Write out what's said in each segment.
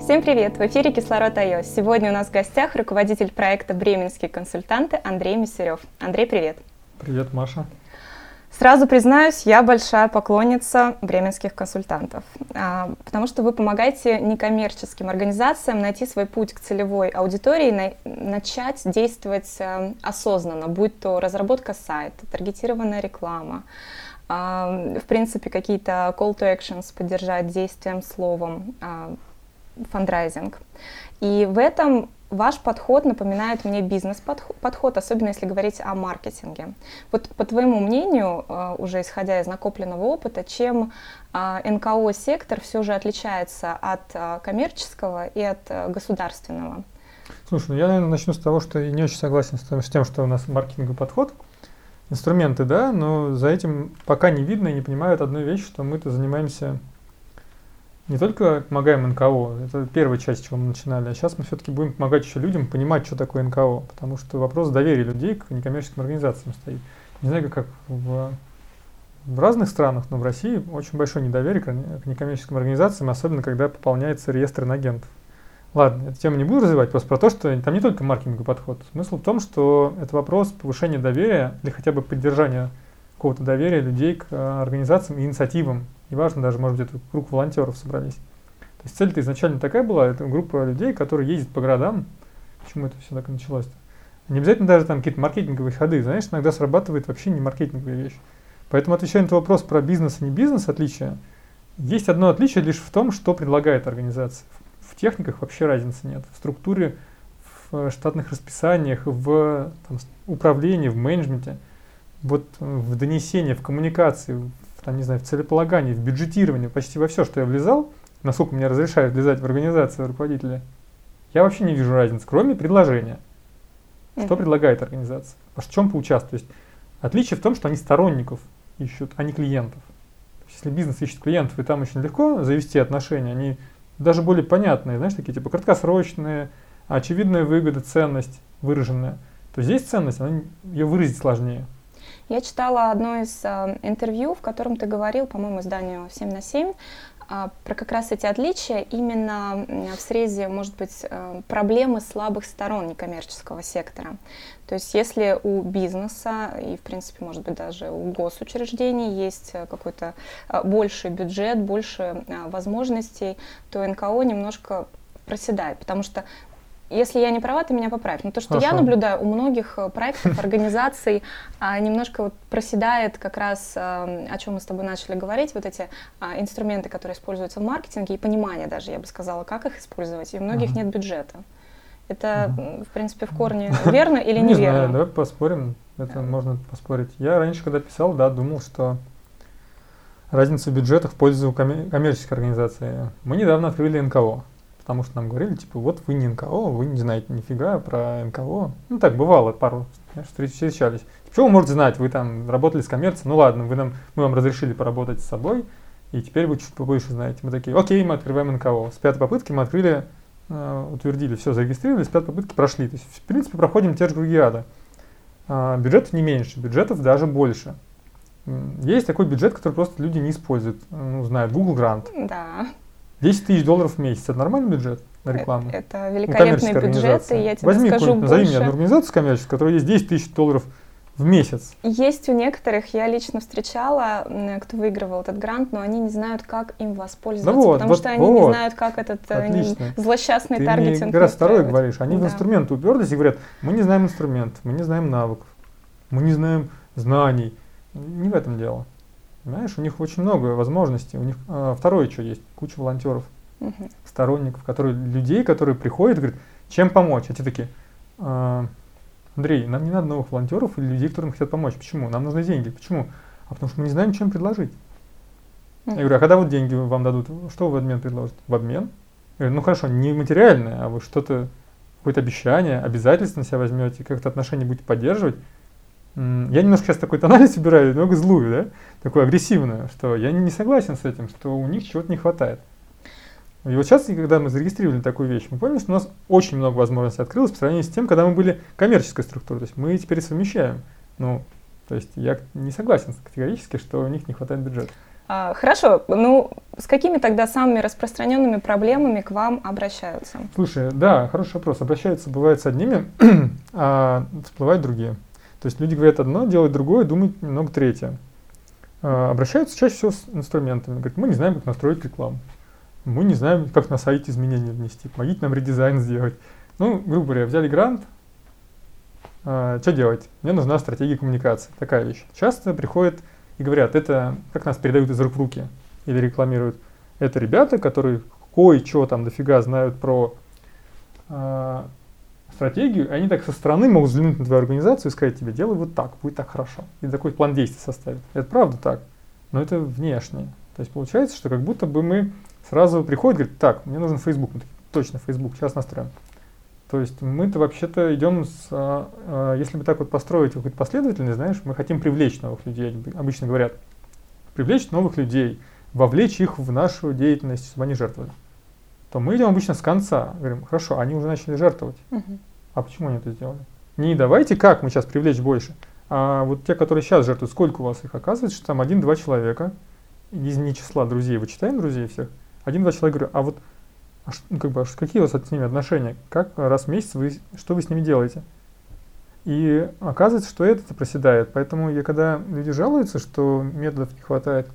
Всем привет! В эфире Кислород iOS. Сегодня у нас в гостях руководитель проекта «Бременские консультанты» Андрей Мисюрев. Андрей, привет! Привет, Маша! Сразу признаюсь, я большая поклонница бременских консультантов, а, потому что вы помогаете некоммерческим организациям найти свой путь к целевой аудитории, начать действовать э, осознанно, будь то разработка сайта, таргетированная реклама, а, в принципе, какие-то call to actions поддержать действием, словом, а, фандрайзинг. И в этом ваш подход напоминает мне бизнес-подход, особенно если говорить о маркетинге. Вот по твоему мнению, э, уже исходя из накопленного опыта, чем э, НКО-сектор все же отличается от э, коммерческого и от государственного? Слушай, ну я, наверное, начну с того, что я не очень согласен с тем, что у нас маркетинговый подход. Инструменты, да, но за этим пока не видно и не понимают одну вещь, что мы-то занимаемся не только помогаем НКО, это первая часть, с чего мы начинали, а сейчас мы все-таки будем помогать еще людям понимать, что такое НКО, потому что вопрос доверия людей к некоммерческим организациям стоит. Не знаю, как в, в разных странах, но в России очень большое недоверие к, некоммерческим организациям, особенно когда пополняется реестр инагентов. Ладно, эту тему не буду развивать, просто про то, что там не только маркетинговый подход. Смысл в том, что это вопрос повышения доверия или хотя бы поддержания какого-то доверия людей к э, организациям и инициативам. Неважно, даже, может быть, это круг волонтеров собрались. То есть цель-то изначально такая была, это группа людей, которые ездят по городам. Почему это все так началось-то? Не обязательно даже там какие-то маркетинговые ходы, знаешь, иногда срабатывает вообще не маркетинговая вещь. Поэтому отвечая на этот вопрос про бизнес и не бизнес отличия, есть одно отличие лишь в том, что предлагает организация. В техниках вообще разницы нет. В структуре, в штатных расписаниях, в там, управлении, в менеджменте – вот э, в донесение, в коммуникации, там, не знаю, в целеполагании, в бюджетировании, почти во все, что я влезал, насколько мне разрешают влезать в организацию руководителя, я вообще не вижу разницы, кроме предложения. Что предлагает организация? В чем поучаствовать? То есть отличие в том, что они сторонников ищут, а не клиентов. То есть, если бизнес ищет клиентов, и там очень легко завести отношения, они даже более понятные, знаешь, такие типа краткосрочные, очевидная выгода, ценность выраженная, то здесь ценность, она, ее выразить сложнее. Я читала одно из э, интервью, в котором ты говорил, по-моему, изданию 7 на 7, э, про как раз эти отличия именно в срезе, может быть, э, проблемы слабых сторон некоммерческого сектора. То есть если у бизнеса и, в принципе, может быть, даже у госучреждений есть э, какой-то больший бюджет, больше возможностей, то НКО немножко проседает, потому что если я не права, ты меня поправь. Но то, что Хорошо. я наблюдаю, у многих э, проектов, организаций а, немножко вот проседает как раз, а, о чем мы с тобой начали говорить, вот эти а, инструменты, которые используются в маркетинге, и понимание даже, я бы сказала, как их использовать. И у многих нет бюджета. Это, в принципе, в корне верно или неверно? Не знаю, давай поспорим. Это можно поспорить. Я раньше, когда писал, да, думал, что разница в бюджетах в пользу коммерческой организации. Мы недавно открыли НКО потому что нам говорили, типа, вот вы не НКО, вы не знаете нифига про НКО. Ну так бывало, пару встречались. Типа, что вы можете знать, вы там работали с коммерцией, ну ладно, вы нам, мы вам разрешили поработать с собой, и теперь вы чуть побольше знаете. Мы такие, окей, мы открываем НКО. С пятой попытки мы открыли, э, утвердили, все, зарегистрировали, с пятой попытки прошли. То есть, в принципе, проходим те же круги ада. А, бюджетов не меньше, бюджетов даже больше. Есть такой бюджет, который просто люди не используют. Ну, знают, Google Grant. Да. 10 тысяч долларов в месяц – это нормальный бюджет на рекламу? Это, это великолепный бюджет, и я тебе Возьми скажу больше. Назови мне одну организацию коммерческую, у которой есть 10 тысяч долларов в месяц. Есть у некоторых, я лично встречала, кто выигрывал этот грант, но они не знают, как им воспользоваться, ну вот, потому вот, что они вот. не знают, как этот э, Отлично. злосчастный Ты таргетинг Ты раз второй говоришь, они да. в инструменты уперлись и говорят, мы не знаем инструмент, мы не знаем навыков, мы не знаем знаний. Не в этом дело. Понимаешь, у них очень много возможностей. У них а, второе что есть, куча волонтеров, угу. сторонников, которые, людей, которые приходят и говорят, чем помочь? А те такие, а, Андрей, нам не надо новых волонтеров или людей, которым хотят помочь. Почему? Нам нужны деньги. Почему? А потому что мы не знаем, чем предложить. Я говорю, а когда вот деньги вам дадут, что вы в обмен предложите? В обмен? Я говорю, ну хорошо, не материальное, а вы что-то, какое-то обещание, обязательство на себя возьмете, как-то отношения будете поддерживать. Я немножко сейчас такой тональность убираю, немного злую, да, такую агрессивную, что я не согласен с этим, что у них чего-то не хватает. И вот сейчас, когда мы зарегистрировали такую вещь, мы поняли, что у нас очень много возможностей открылось по сравнению с тем, когда мы были коммерческой структурой. То есть мы теперь совмещаем. Ну, то есть я не согласен категорически, что у них не хватает бюджета. А, хорошо, ну с какими тогда самыми распространенными проблемами к вам обращаются? Слушай, да, хороший вопрос. Обращаются, бывает, с одними, а всплывают другие. То есть люди говорят одно, делают другое, думают немного третье. А, обращаются чаще всего с инструментами. Говорят, мы не знаем, как настроить рекламу мы не знаем, как на сайте изменения внести, помогите нам редизайн сделать. Ну, грубо говоря, взяли грант, а, что делать? Мне нужна стратегия коммуникации, такая вещь. Часто приходят и говорят, это как нас передают из рук в руки или рекламируют. Это ребята, которые кое-что там дофига знают про э, стратегию, и они так со стороны могут взглянуть на твою организацию и сказать тебе, делай вот так, будет так хорошо. И такой план действий составить. Это правда так, но это внешне. То есть получается, что как будто бы мы сразу приходит, говорит, так, мне нужен Facebook. Мы такие, точно, Facebook, сейчас настроим. То есть мы-то вообще-то идем с, а, а, если бы так вот построить какую-то последовательность, знаешь, мы хотим привлечь новых людей, обычно говорят, привлечь новых людей, вовлечь их в нашу деятельность, чтобы они жертвовали. То мы идем обычно с конца, говорим, хорошо, они уже начали жертвовать. Угу. А почему они это сделали? Не давайте, как мы сейчас привлечь больше, а вот те, которые сейчас жертвуют, сколько у вас их? Оказывается, что там один-два человека из не числа друзей, вычитаем друзей всех, один-два человека говорю, а вот а ну, как бы, а какие у вас с ними отношения? Как раз в месяц вы, что вы с ними делаете? И оказывается, что это проседает. Поэтому я когда люди жалуются, что методов не хватает,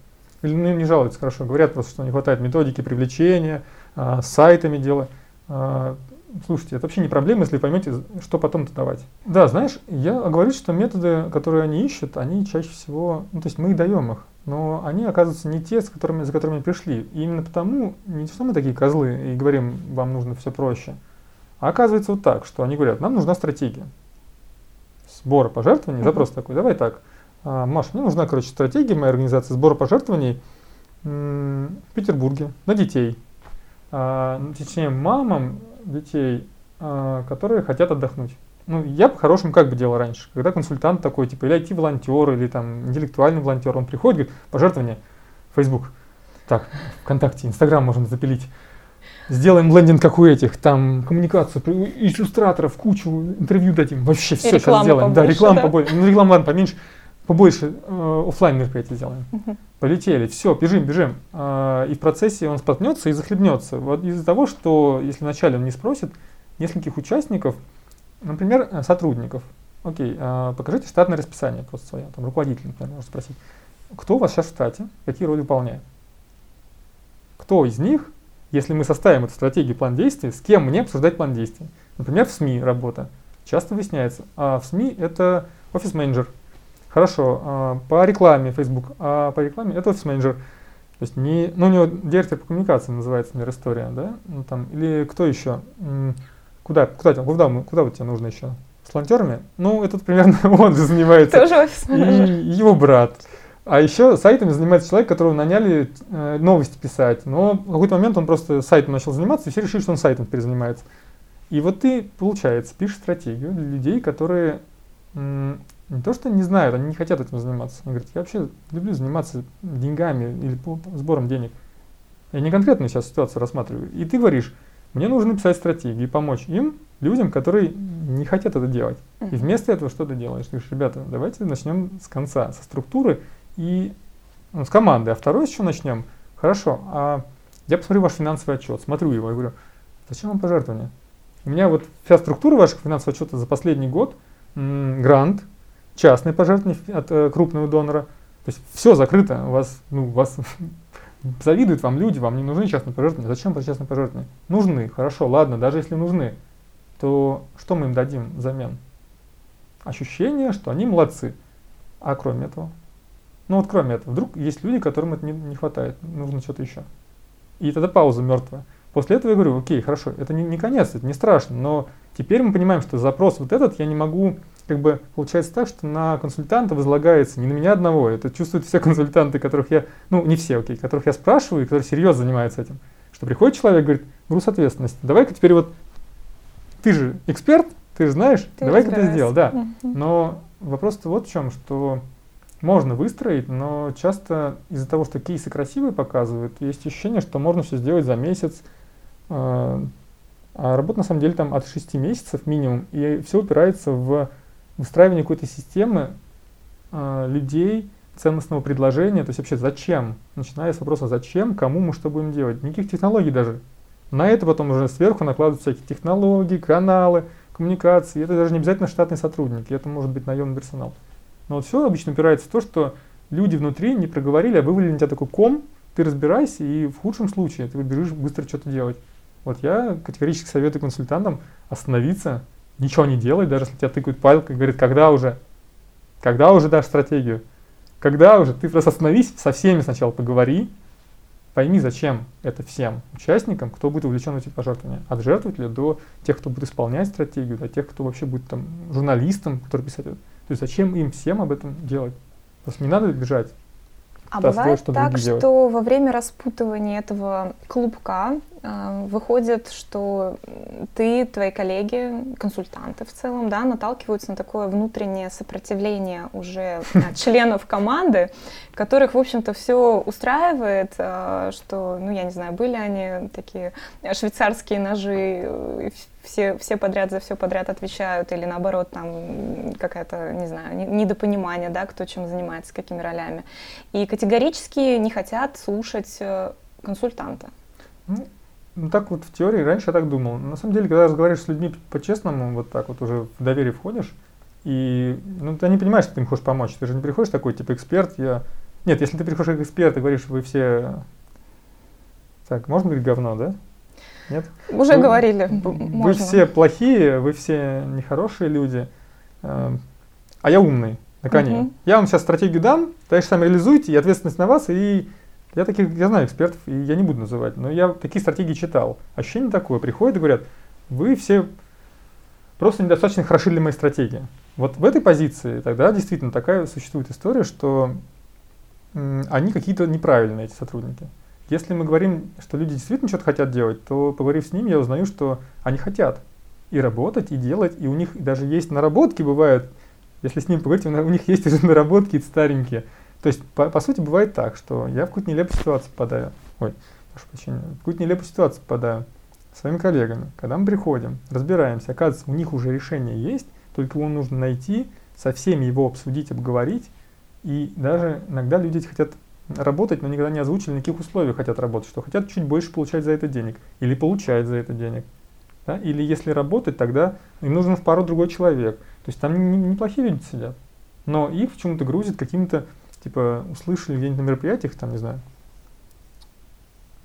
или ну, не жалуются, хорошо, говорят просто, что не хватает методики привлечения, а, с сайтами дела. А, слушайте, это вообще не проблема, если поймете, что потом-то давать. Да, знаешь, я говорю, что методы, которые они ищут, они чаще всего, ну то есть мы даем их но они оказываются не те, с которыми, за которыми пришли. И именно потому, не что мы такие козлы и говорим, вам нужно все проще, а оказывается вот так, что они говорят, нам нужна стратегия сбора пожертвований, запрос такой, давай так, а, Маш, мне нужна, короче, стратегия моей организации сбора пожертвований в Петербурге на детей, а, точнее, мамам детей, а, которые хотят отдохнуть. Ну, я по-хорошему как бы делал раньше, когда консультант такой, типа, или IT-волонтер, или там интеллектуальный волонтер, он приходит, говорит, пожертвование, Facebook, так, ВКонтакте, Инстаграм можно запилить, сделаем лендинг, как у этих, там, коммуникацию, иллюстраторов, кучу интервью дадим, вообще все сейчас сделаем, побольше, да, рекламу да? побольше, ну, рекламу, ладно, поменьше, побольше э, офлайн мероприятий сделаем. Uh-huh. Полетели, все, бежим, бежим. Э, и в процессе он споткнется и захлебнется. Вот из-за того, что если вначале он не спросит нескольких участников, Например, э, сотрудников. Окей, а, покажите штатное расписание просто свое, там руководитель, например, можно спросить. Кто у вас сейчас в штате, какие роли выполняет? Кто из них, если мы составим эту стратегию, план действий, с кем мне обсуждать план действий? Например, в СМИ работа. Часто выясняется, а в СМИ это офис-менеджер. Хорошо, а по рекламе Facebook, а по рекламе это офис-менеджер. То есть не, ну у него директор по коммуникации называется, например, история, да? Ну, там, или кто еще? Куда, куда, куда, куда, куда вот тебе нужно еще? С волонтерами? Ну, этот примерно он же занимается. Тоже офис И его брат. А еще сайтами занимается человек, которого наняли э, новости писать. Но в какой-то момент он просто сайтом начал заниматься, и все решили, что он сайтом теперь занимается. И вот ты, получается, пишешь стратегию для людей, которые не то что не знают, они не хотят этим заниматься. Они говорят, я вообще люблю заниматься деньгами или сбором денег. Я не конкретную сейчас ситуацию рассматриваю. И ты говоришь, мне нужно написать стратегии помочь им, людям, которые не хотят это делать. И вместо этого что ты делаешь? Ты говоришь, ребята, давайте начнем с конца, со структуры и ну, с команды. А второй еще начнем. Хорошо, а я посмотрю ваш финансовый отчет, смотрю его и говорю, зачем вам пожертвования? У меня вот вся структура ваших финансового отчета за последний год, грант, частные пожертвования от э, крупного донора, то есть все закрыто, у вас, ну, вас Завидуют вам люди, вам не нужны частные пожертвования. Зачем частные пожертвования? Нужны, хорошо, ладно, даже если нужны, то что мы им дадим взамен? Ощущение, что они молодцы. А кроме этого? Ну вот кроме этого, вдруг есть люди, которым это не, не хватает, нужно что-то еще. И тогда пауза мертвая. После этого я говорю, окей, хорошо, это не, не конец, это не страшно, но теперь мы понимаем, что запрос вот этот я не могу как бы получается так, что на консультанта возлагается не на меня одного, это чувствуют все консультанты, которых я, ну не все, окей, которых я спрашиваю и которые серьезно занимаются этим, Что приходит человек, говорит, груз ответственности, давай-ка теперь вот, ты же эксперт, ты же знаешь, давай-ка ты сделал, да. Но вопрос-то вот в чем, что можно выстроить, но часто из-за того, что кейсы красивые показывают, есть ощущение, что можно все сделать за месяц, а, а работа на самом деле там от 6 месяцев минимум, и все упирается в выстраивание какой-то системы э, людей, ценностного предложения, то есть вообще зачем, начиная с вопроса зачем, кому мы что будем делать, никаких технологий даже. На это потом уже сверху накладываются всякие технологии, каналы, коммуникации, это даже не обязательно штатные сотрудники, это может быть наемный персонал. Но вот все обычно упирается в то, что люди внутри не проговорили, а вывалили на тебя такой ком, ты разбирайся, и в худшем случае ты бежишь быстро что-то делать. Вот я категорически советую консультантам остановиться, ничего не делать, даже если тебя тыкают палкой говорит, когда уже, когда уже дашь стратегию, когда уже, ты просто остановись, со всеми сначала поговори, пойми, зачем это всем участникам, кто будет увлечен в эти пожертвования, от жертвователя до тех, кто будет исполнять стратегию, до тех, кто вообще будет там журналистом, который писать. То есть зачем им всем об этом делать? Просто не надо бежать. А бывает что так, что делать. во время распутывания этого клубка э, выходит, что ты, твои коллеги, консультанты в целом, да, наталкиваются на такое внутреннее сопротивление уже э, членов команды, которых, в общем-то, все устраивает, э, что, ну, я не знаю, были они такие швейцарские ножи, э, все, все подряд за все подряд отвечают, или наоборот, там какая-то, не знаю, недопонимание, да, кто чем занимается, какими ролями. И категорически не хотят слушать э, консультанта. Ну, ну, так вот в теории раньше я так думал. На самом деле, когда разговариваешь с людьми по-честному, вот так вот уже в доверие входишь, и ну, ты не понимаешь, что ты им хочешь помочь. Ты же не приходишь такой, типа, эксперт, я... Нет, если ты приходишь как эксперт и говоришь, вы все... Так, можно говорить говно, да? Нет? Уже вы, говорили. Вы можно. все плохие, вы все нехорошие люди, э, а я умный на коне. Угу. Я вам сейчас стратегию дам, дальше сами реализуйте, и ответственность на вас, и я таких, я знаю экспертов, и я не буду называть, но я такие стратегии читал. Ощущение такое, приходят и говорят, вы все просто недостаточно хороши для моей стратегии. Вот в этой позиции тогда действительно такая существует история, что они какие-то неправильные, эти сотрудники. Если мы говорим, что люди действительно что-то хотят делать, то поговорив с ними, я узнаю, что они хотят и работать, и делать, и у них даже есть наработки бывают, если с ними поговорить, у них есть уже наработки старенькие. То есть, по, по сути, бывает так, что я в какую-то нелепую ситуацию попадаю. Ой, прошу прощения, в какую-то нелепую ситуацию попадаю своими коллегами. Когда мы приходим, разбираемся, оказывается, у них уже решение есть, только его нужно найти, со всеми его обсудить, обговорить. И даже иногда люди хотят работать, но никогда не озвучили, на каких условиях хотят работать, что хотят чуть больше получать за это денег, или получать за это денег. Да? Или если работать, тогда им нужен в пару другой человек. То есть там неплохие люди сидят. Но их почему-то грузит каким-то, типа, услышали где-нибудь на мероприятиях, там, не знаю,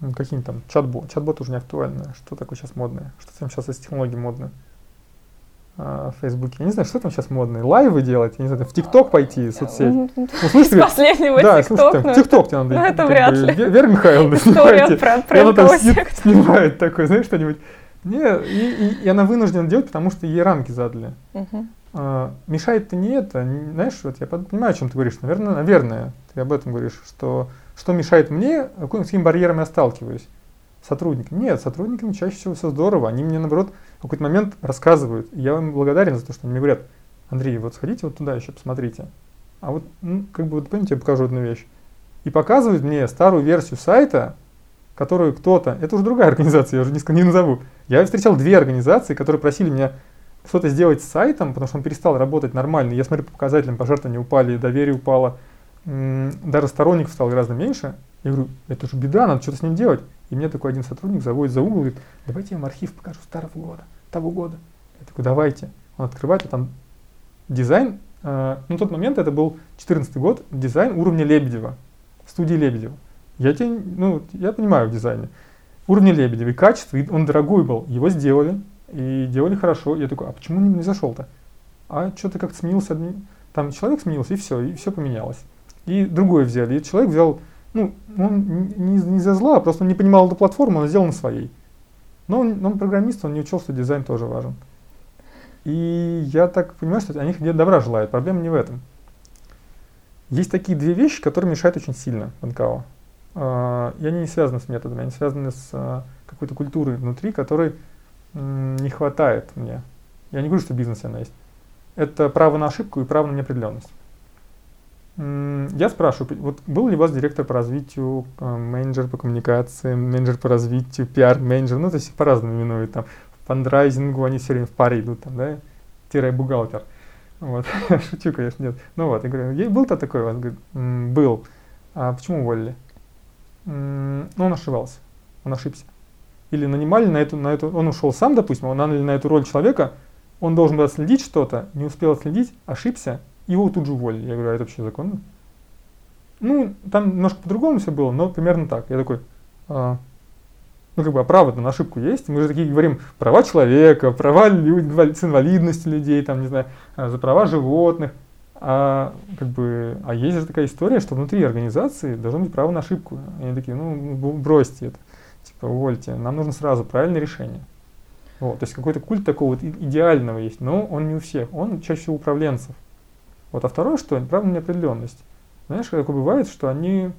какие-нибудь там чат-бот. Чат-бот уже не актуально. Что такое сейчас модное? Что там сейчас из технологий модное? В Фейсбуке. Я не знаю, что там сейчас модно. Лайвы делать, я не знаю, в ТикТок пойти, соцсеть. Ну, Из последнего да, слушайте, в ТикТок тебе надо. Ну, это вряд ли. Вера Михайловна, снимайте. И она там снимает такое, знаешь, что-нибудь. Не, и, и, и она вынуждена делать, потому что ей рамки задали. Угу. А, мешает-то не это. Знаешь, вот я понимаю, о чем ты говоришь. Наверное, наверное, ты об этом говоришь, что что мешает мне, с какими барьерами я сталкиваюсь сотрудниками. Нет, сотрудниками чаще всего все здорово. Они мне, наоборот, в какой-то момент рассказывают. Я им благодарен за то, что они мне говорят, Андрей, вот сходите вот туда еще, посмотрите. А вот, ну, как бы, вот помните, я покажу одну вещь. И показывают мне старую версию сайта, которую кто-то, это уже другая организация, я уже не, не назову. Я встречал две организации, которые просили меня что-то сделать с сайтом, потому что он перестал работать нормально. Я смотрю по показателям, пожертвования упали, доверие упало, даже сторонников стало гораздо меньше. Я говорю, это же беда, надо что-то с ним делать. И мне такой один сотрудник заводит за угол, говорит, давайте я вам архив покажу старого года, того года. Я такой, давайте. Он открывает, а там дизайн, э, ну, на тот момент это был 14 год, дизайн уровня Лебедева, студии Лебедева. Я, тебе, ну, я понимаю в дизайне. Уровня Лебедева и качество, и он дорогой был, его сделали, и делали хорошо. Я такой, а почему не зашел-то? А что-то как-то сменился, там человек сменился, и все, и все поменялось. И другое взяли. И человек взял ну, он не, не за зла, а просто он не понимал эту платформу, он сделал на своей. Но он, он программист, он не учел, что дизайн тоже важен. И я так понимаю, что они где добра желают, проблема не в этом. Есть такие две вещи, которые мешают очень сильно в НКО. э, и они не связаны с методами, они связаны с э, какой-то культурой внутри, которой не хватает мне. Я не говорю, что бизнес она есть. Это право на ошибку и право на неопределенность. Я спрашиваю, вот был ли у вас директор по развитию, э, менеджер по коммуникации, менеджер по развитию, пиар-менеджер, ну, то есть по-разному именуют, там, фандрайзингу они все время в паре идут, там, да, тире бухгалтер. Вот, шучу, конечно, нет. Ну вот, я говорю, был-то такой? Он говорит, был. А почему уволили? Ну, он ошибался, он ошибся. Или нанимали на эту, на эту, он ушел сам, допустим, он наняли на эту роль человека, он должен был отследить что-то, не успел отследить, ошибся, его тут же уволили. Я говорю, а это вообще законно? Ну, там немножко по-другому все было, но примерно так. Я такой, а, ну, как бы, а право на ошибку есть? Мы же такие говорим, права человека, права люд, с инвалидностью людей, там, не знаю, а, за права животных. А, как бы, а есть же такая история, что внутри организации должно быть право на ошибку. Они такие, ну, бросьте это, типа, увольте, нам нужно сразу правильное решение. Вот, то есть какой-то культ такого вот идеального есть, но он не у всех, он чаще всего управленцев. Вот, а второе, что право на неопределенность. Знаешь, такое бывает, что они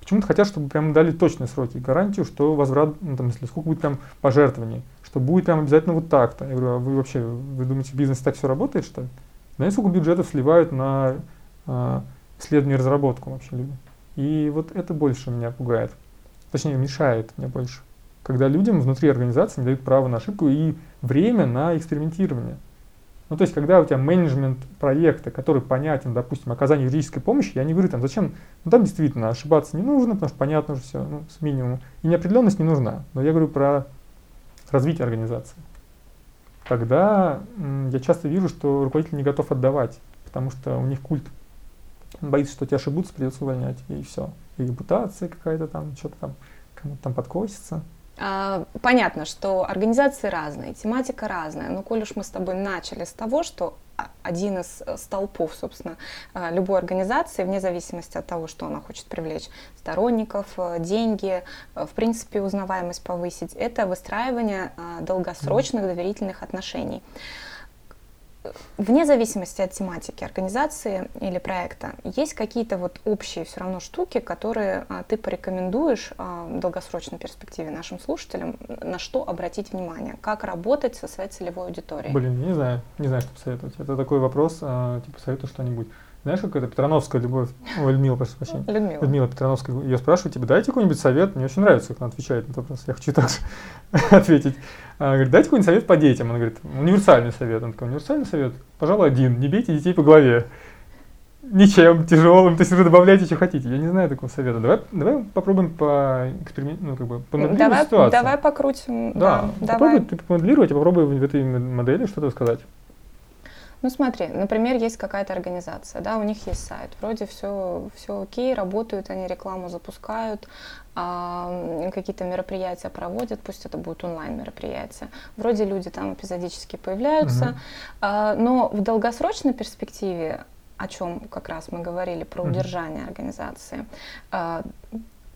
почему-то хотят, чтобы прям дали точные сроки, гарантию, что возврат, ну, там, если сколько будет там пожертвований, что будет прям обязательно вот так-то. Я говорю, а вы вообще, вы думаете, в бизнесе так все работает, что ли? Знаете, сколько бюджетов сливают на э, исследование и разработку вообще люди? И вот это больше меня пугает. Точнее, мешает мне больше. Когда людям внутри организации не дают право на ошибку и время на экспериментирование. Ну, то есть, когда у тебя менеджмент проекта, который понятен, допустим, оказание юридической помощи, я не говорю там, зачем, ну, там действительно ошибаться не нужно, потому что понятно уже все, ну, с минимумом. И неопределенность не нужна. Но я говорю про развитие организации. Тогда я часто вижу, что руководитель не готов отдавать, потому что у них культ. Он боится, что тебя ошибутся, придется увольнять, и все. И репутация какая-то там, что-то там, кому-то там подкосится. А, понятно, что организации разные, тематика разная, но коль уж мы с тобой начали с того, что один из э, столпов, собственно, э, любой организации, вне зависимости от того, что она хочет привлечь сторонников, э, деньги, в принципе, узнаваемость повысить, это выстраивание долгосрочных доверительных отношений вне зависимости от тематики организации или проекта, есть какие-то вот общие все равно штуки, которые а, ты порекомендуешь а, в долгосрочной перспективе нашим слушателям, на что обратить внимание, как работать со своей целевой аудиторией? Блин, не знаю, не знаю, что посоветовать. Это такой вопрос, а, типа, советую что-нибудь. Знаешь, как это Петрановская любовь, ой, Людмила, прошу прощения. Людмила. Людмила Петрановская, ее спрашивают, типа, дайте какой-нибудь совет, мне очень нравится, как она отвечает на этот вопрос, я хочу так же ответить. Она говорит, дайте какой-нибудь совет по детям, она говорит, универсальный совет, он такой, универсальный совет, пожалуй, один, не бейте детей по голове. Ничем тяжелым, то есть вы добавляйте, что хотите. Я не знаю такого совета. Давай, давай попробуем по эксперименту, ну, как бы, помоделировать давай, ситуацию. Давай покрутим. Да, да попробуй давай. ты помоделировать и попробуй в этой модели что-то сказать. Ну смотри, например, есть какая-то организация, да, у них есть сайт, вроде все, все окей, работают, они рекламу запускают, а, какие-то мероприятия проводят, пусть это будет онлайн мероприятия. Вроде люди там эпизодически появляются, угу. а, но в долгосрочной перспективе о чем как раз мы говорили про удержание организации, а,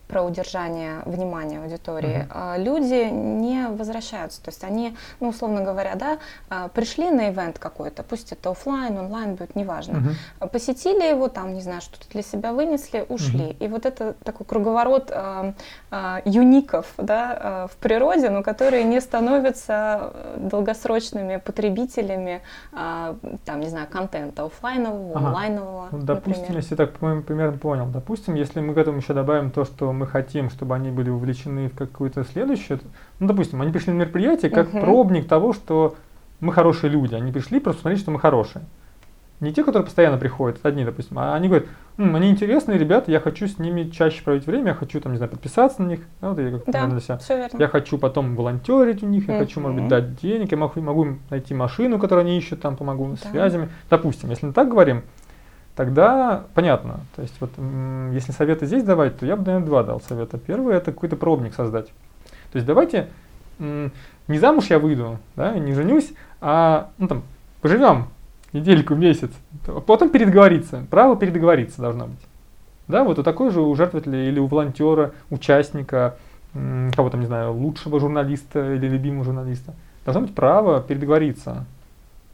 про удержание внимания аудитории, uh-huh. люди не возвращаются. То есть они, ну, условно говоря, да, а, пришли на ивент какой-то, пусть это офлайн, онлайн будет, неважно. Uh-huh. Посетили его, там, не знаю, что-то для себя вынесли, ушли. Uh-huh. И вот это такой круговорот э, э, юников да, э, в природе, но которые не становятся долгосрочными потребителями, э, там, не знаю, контента офлайнового, ага. онлайнового. Ну, допустим, например. если так примерно понял, допустим, если мы к этому еще добавим то, что мы хотим, чтобы они были увлечены в какую-то следующую, ну, допустим, они пришли на мероприятие как uh-huh. пробник того, что мы хорошие люди, они пришли просто смотреть, что мы хорошие. Не те, которые постоянно приходят, одни, допустим, а они говорят, М, они интересные ребята, я хочу с ними чаще проводить время, я хочу, там, не знаю, подписаться на них, ну, вот я как да, для себя. Все верно. Я хочу потом волонтерить у них, я uh-huh. хочу, может быть, дать денег, я могу, могу им найти машину, которую они ищут, там, помогу да. связями. Допустим, если мы так говорим, тогда понятно. То есть вот если советы здесь давать, то я бы, наверное, два дал совета. Первый это какой-то пробник создать. То есть давайте не замуж я выйду, да, не женюсь, а ну, там, поживем недельку, месяц, потом передоговориться. Право передоговориться должно быть. Да, вот у такой же у жертвователя или у волонтера, участника, кого там, не знаю, лучшего журналиста или любимого журналиста, должно быть право передоговориться.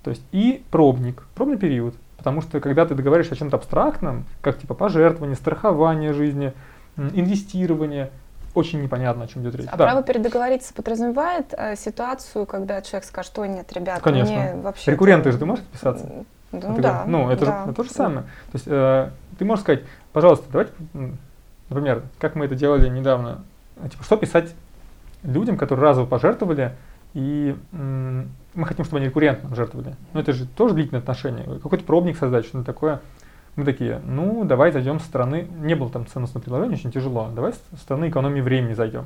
То есть и пробник, пробный период. Потому что когда ты договариваешься о чем-то абстрактном, как типа пожертвование, страхование жизни, инвестирование, очень непонятно, о чем идет речь. А да. право передоговориться подразумевает э, ситуацию, когда человек скажет, ой, нет, ребят, Конечно. мне вообще... Рекурренты же ты можешь подписаться? Ну, ты да. Говоришь, ну, это да. же то же самое. То есть э, ты можешь сказать, пожалуйста, давайте, например, как мы это делали недавно, типа, что писать людям, которые разово пожертвовали, и мы хотим, чтобы они рекуррентно жертвовали. Но это же тоже длительное отношение. Какой-то пробник создать, что-то такое. Мы такие, ну, давай зайдем со стороны, не было там ценностного предложения, очень тяжело, давай со стороны экономии времени зайдем.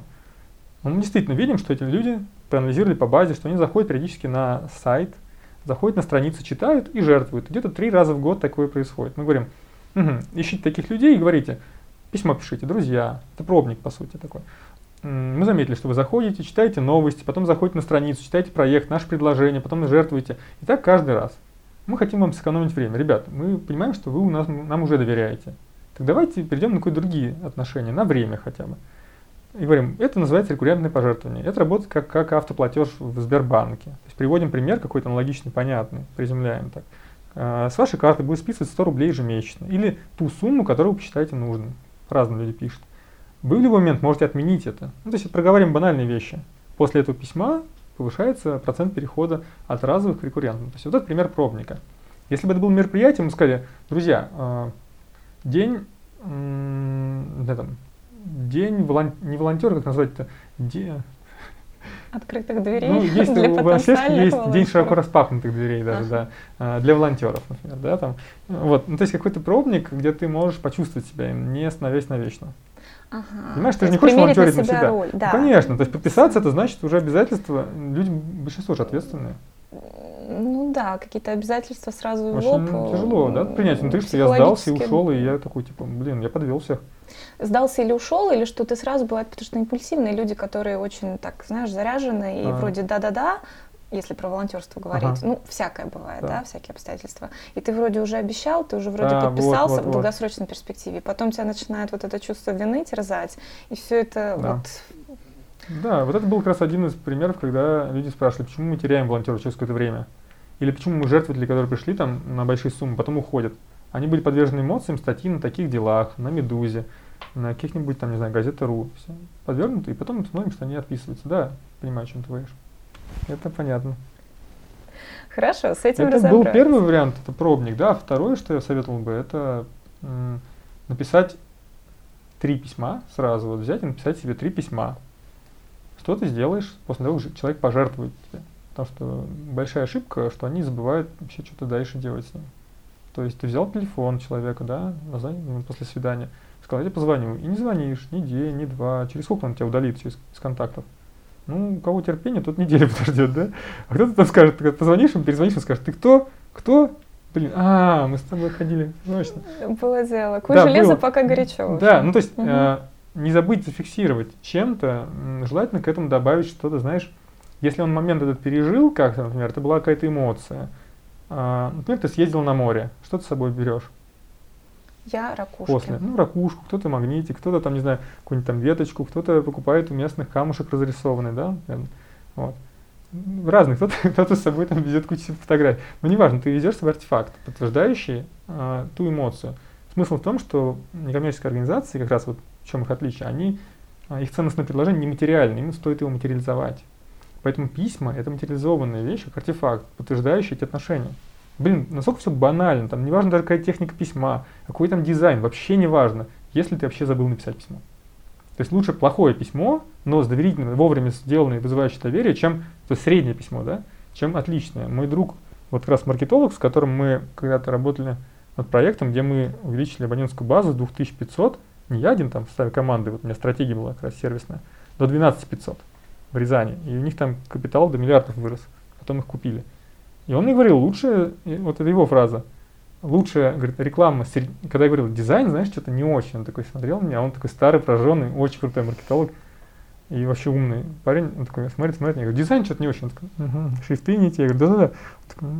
Ну, мы действительно видим, что эти люди проанализировали по базе, что они заходят периодически на сайт, заходят на страницу, читают и жертвуют. Где-то три раза в год такое происходит. Мы говорим, угу, ищите таких людей и говорите, письмо пишите, друзья, это пробник, по сути, такой. Мы заметили, что вы заходите, читаете новости, потом заходите на страницу, читаете проект, наше предложение, потом жертвуете. И так каждый раз. Мы хотим вам сэкономить время. Ребят, мы понимаем, что вы у нас, нам уже доверяете. Так давайте перейдем на какие-то другие отношения, на время хотя бы. И говорим, это называется рекуррентное пожертвование. Это работает как, как автоплатеж в Сбербанке. То есть приводим пример какой-то аналогичный, понятный, приземляем так. А, с вашей карты будет списывать 100 рублей ежемесячно. Или ту сумму, которую вы посчитаете нужным. Разные люди пишут. Вы в любой момент можете отменить это. Ну, то есть проговорим банальные вещи. После этого письма повышается процент перехода от разовых к рекуррентным. То есть вот этот пример пробника. Если бы это было мероприятие, мы сказали, друзья, э, день, э, там, день волон, не волонтера, как назвать это, день, Открытых дверей. Ну, есть для у Волонтерске есть день широко распахнутых дверей даже, ага. да, для волонтеров, например, да, там. Вот, ну, то есть какой-то пробник, где ты можешь почувствовать себя, не становясь навечно. Ага. Понимаешь, ты же не хочешь волонтерить на себя. Роль, да. Ну, конечно, то есть подписаться это значит уже обязательства, люди, большинство же ответственные. Ну да, какие-то обязательства сразу Очень в лоб. тяжело, да, принять внутри, что я сдался и ушел, и я такой, типа, блин, я подвел всех. Сдался или ушел, или что ты сразу бывает, потому что импульсивные люди, которые очень, так, знаешь, заряжены, и а. вроде да-да-да, если про волонтерство говорить, ага. ну, всякое бывает, да. да, всякие обстоятельства. И ты вроде уже обещал, ты уже вроде а, подписался вот, вот, в долгосрочной вот. перспективе, потом тебя начинает вот это чувство вины терзать, и все это да. вот... Да, вот это был как раз один из примеров, когда люди спрашивали, почему мы теряем волонтеров через какое-то время, или почему мы жертвователи, которые пришли там на большие суммы, потом уходят. Они были подвержены эмоциям, статьи на таких делах, на «Медузе», на каких-нибудь там, не знаю, газета.ру. Все подвергнуты, и потом смотрим, что они отписываются. Да, понимаю, о чем ты говоришь. Это понятно. Хорошо, с этим Это был первый вариант, это пробник, да. Второе, что я советовал бы, это м, написать три письма сразу, вот взять и написать себе три письма. Что ты сделаешь после того, как человек пожертвует тебе? Потому что большая ошибка, что они забывают вообще что-то дальше делать с ним. То есть ты взял телефон человека, да, после свидания, сказал, я позвоню, и не звонишь ни день, ни два, через сколько он тебя удалит через, из контактов? Ну, у кого терпение, тот неделю подождет, да? А кто-то там скажет, позвонишь им, перезвонишь, он скажет, ты кто? Кто? Блин, а, мы с тобой ходили, точно. Было дело. Куй да, железо, было. пока горячо. Да, ну то есть угу. э, не забыть зафиксировать чем-то, желательно к этому добавить что-то, знаешь, если он момент этот пережил как-то, например, это была какая-то эмоция, э, например, ты съездил на море, что ты с собой берешь? Я ракушки. После. Ну, ракушку, кто-то магнитик, кто-то там, не знаю, какую-нибудь там веточку, кто-то покупает у местных камушек разрисованный, да, вот. Разных, кто-то, кто-то с собой там везет кучу фотографий. Но неважно, ты везешь свой артефакт, подтверждающий а, ту эмоцию. Смысл в том, что некоммерческие организации, как раз вот в чем их отличие, они, а, их ценностное предложение нематериальное, им стоит его материализовать. Поэтому письма – это материализованная вещь, как артефакт, подтверждающий эти отношения. Блин, насколько все банально, там не важно даже какая техника письма, какой там дизайн, вообще не важно, если ты вообще забыл написать письмо. То есть лучше плохое письмо, но с доверительным, вовремя сделанное, вызывающее доверие, чем то есть среднее письмо, да, чем отличное. Мой друг, вот как раз маркетолог, с которым мы когда-то работали над проектом, где мы увеличили абонентскую базу с 2500, не я один там ставил команды, вот у меня стратегия была как раз сервисная, до 12500 в Рязани. И у них там капитал до миллиардов вырос. Потом их купили. И он мне говорил, лучше, вот это его фраза, лучше, говорит, реклама, когда я говорил, дизайн, знаешь, что-то не очень. Он такой смотрел на меня, он такой старый, прожженный, очень крутой маркетолог и вообще умный парень. Он такой смотрит, смотрит, я говорю, дизайн что-то не очень. Он такой, угу, шрифты не те. Я говорю, да-да-да.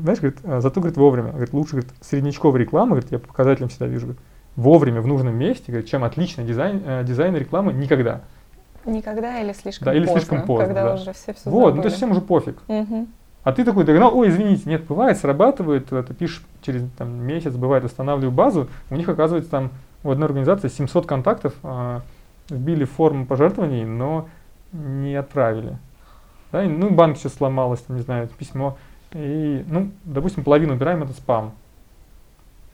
Знаешь, говорит, а, зато, говорит, вовремя. Говорит, лучше, говорит, среднячковая реклама, говорит, я по показателям всегда вижу, говорит, вовремя, в нужном месте, говорит, чем отличный дизайн, э, дизайн рекламы никогда. Никогда или слишком да, поздно. или слишком поздно, когда да. уже все все Вот, забыли. ну то есть всем уже пофиг. Угу. А ты такой догнал, ой, извините, нет, бывает, срабатывает, это пишешь через там, месяц, бывает, восстанавливаю базу, у них оказывается там у одной организации 700 контактов, а, вбили форму пожертвований, но не отправили. Да, и, ну, банк сейчас сломалось, там, не знаю, письмо. И, ну, допустим, половину убираем, это спам.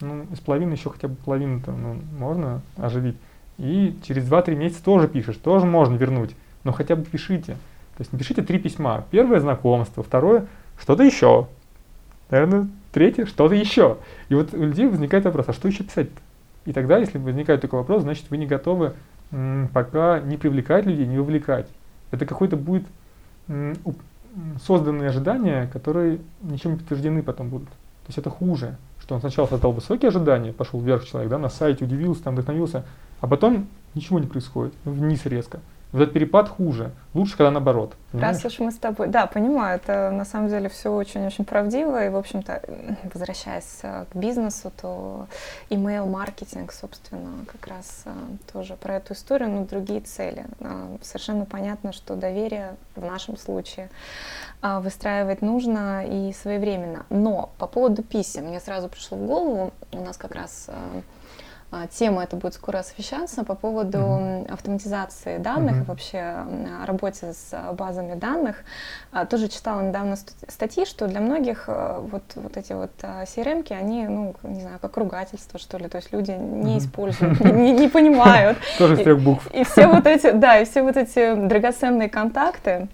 Ну, из половины еще хотя бы половину-то ну, можно оживить. И через 2-3 месяца тоже пишешь, тоже можно вернуть. Но хотя бы пишите. То есть напишите три письма. Первое знакомство, второе что-то еще. Наверное, третье что-то еще. И вот у людей возникает вопрос, а что еще писать-то? И тогда, если возникает такой вопрос, значит вы не готовы пока не привлекать людей, не вовлекать. Это какой-то будет м, созданные ожидания, которые ничем не подтверждены потом будут. То есть это хуже, что он сначала создал высокие ожидания, пошел вверх человек, да, на сайте удивился, там вдохновился, а потом ничего не происходит, вниз резко. Вот этот перепад хуже. Лучше, когда наоборот. Понимаешь? Раз уж мы с тобой... Да, понимаю, это на самом деле все очень-очень правдиво. И, в общем-то, возвращаясь э, к бизнесу, то email-маркетинг, собственно, как раз э, тоже про эту историю, но другие цели. Э, совершенно понятно, что доверие в нашем случае выстраивать нужно и своевременно. Но по поводу писем, мне сразу пришло в голову, у нас как раз а, тема это будет скоро освещаться по поводу mm-hmm. автоматизации данных mm-hmm. и вообще работе с а, базами данных. А, тоже читала недавно статьи, что для многих вот, вот эти вот CRM-ки, они, ну, не знаю, как ругательство, что ли, то есть люди не используют, не, не понимают. Тоже трех букв. И все вот эти, да, и все вот эти драгоценные контакты,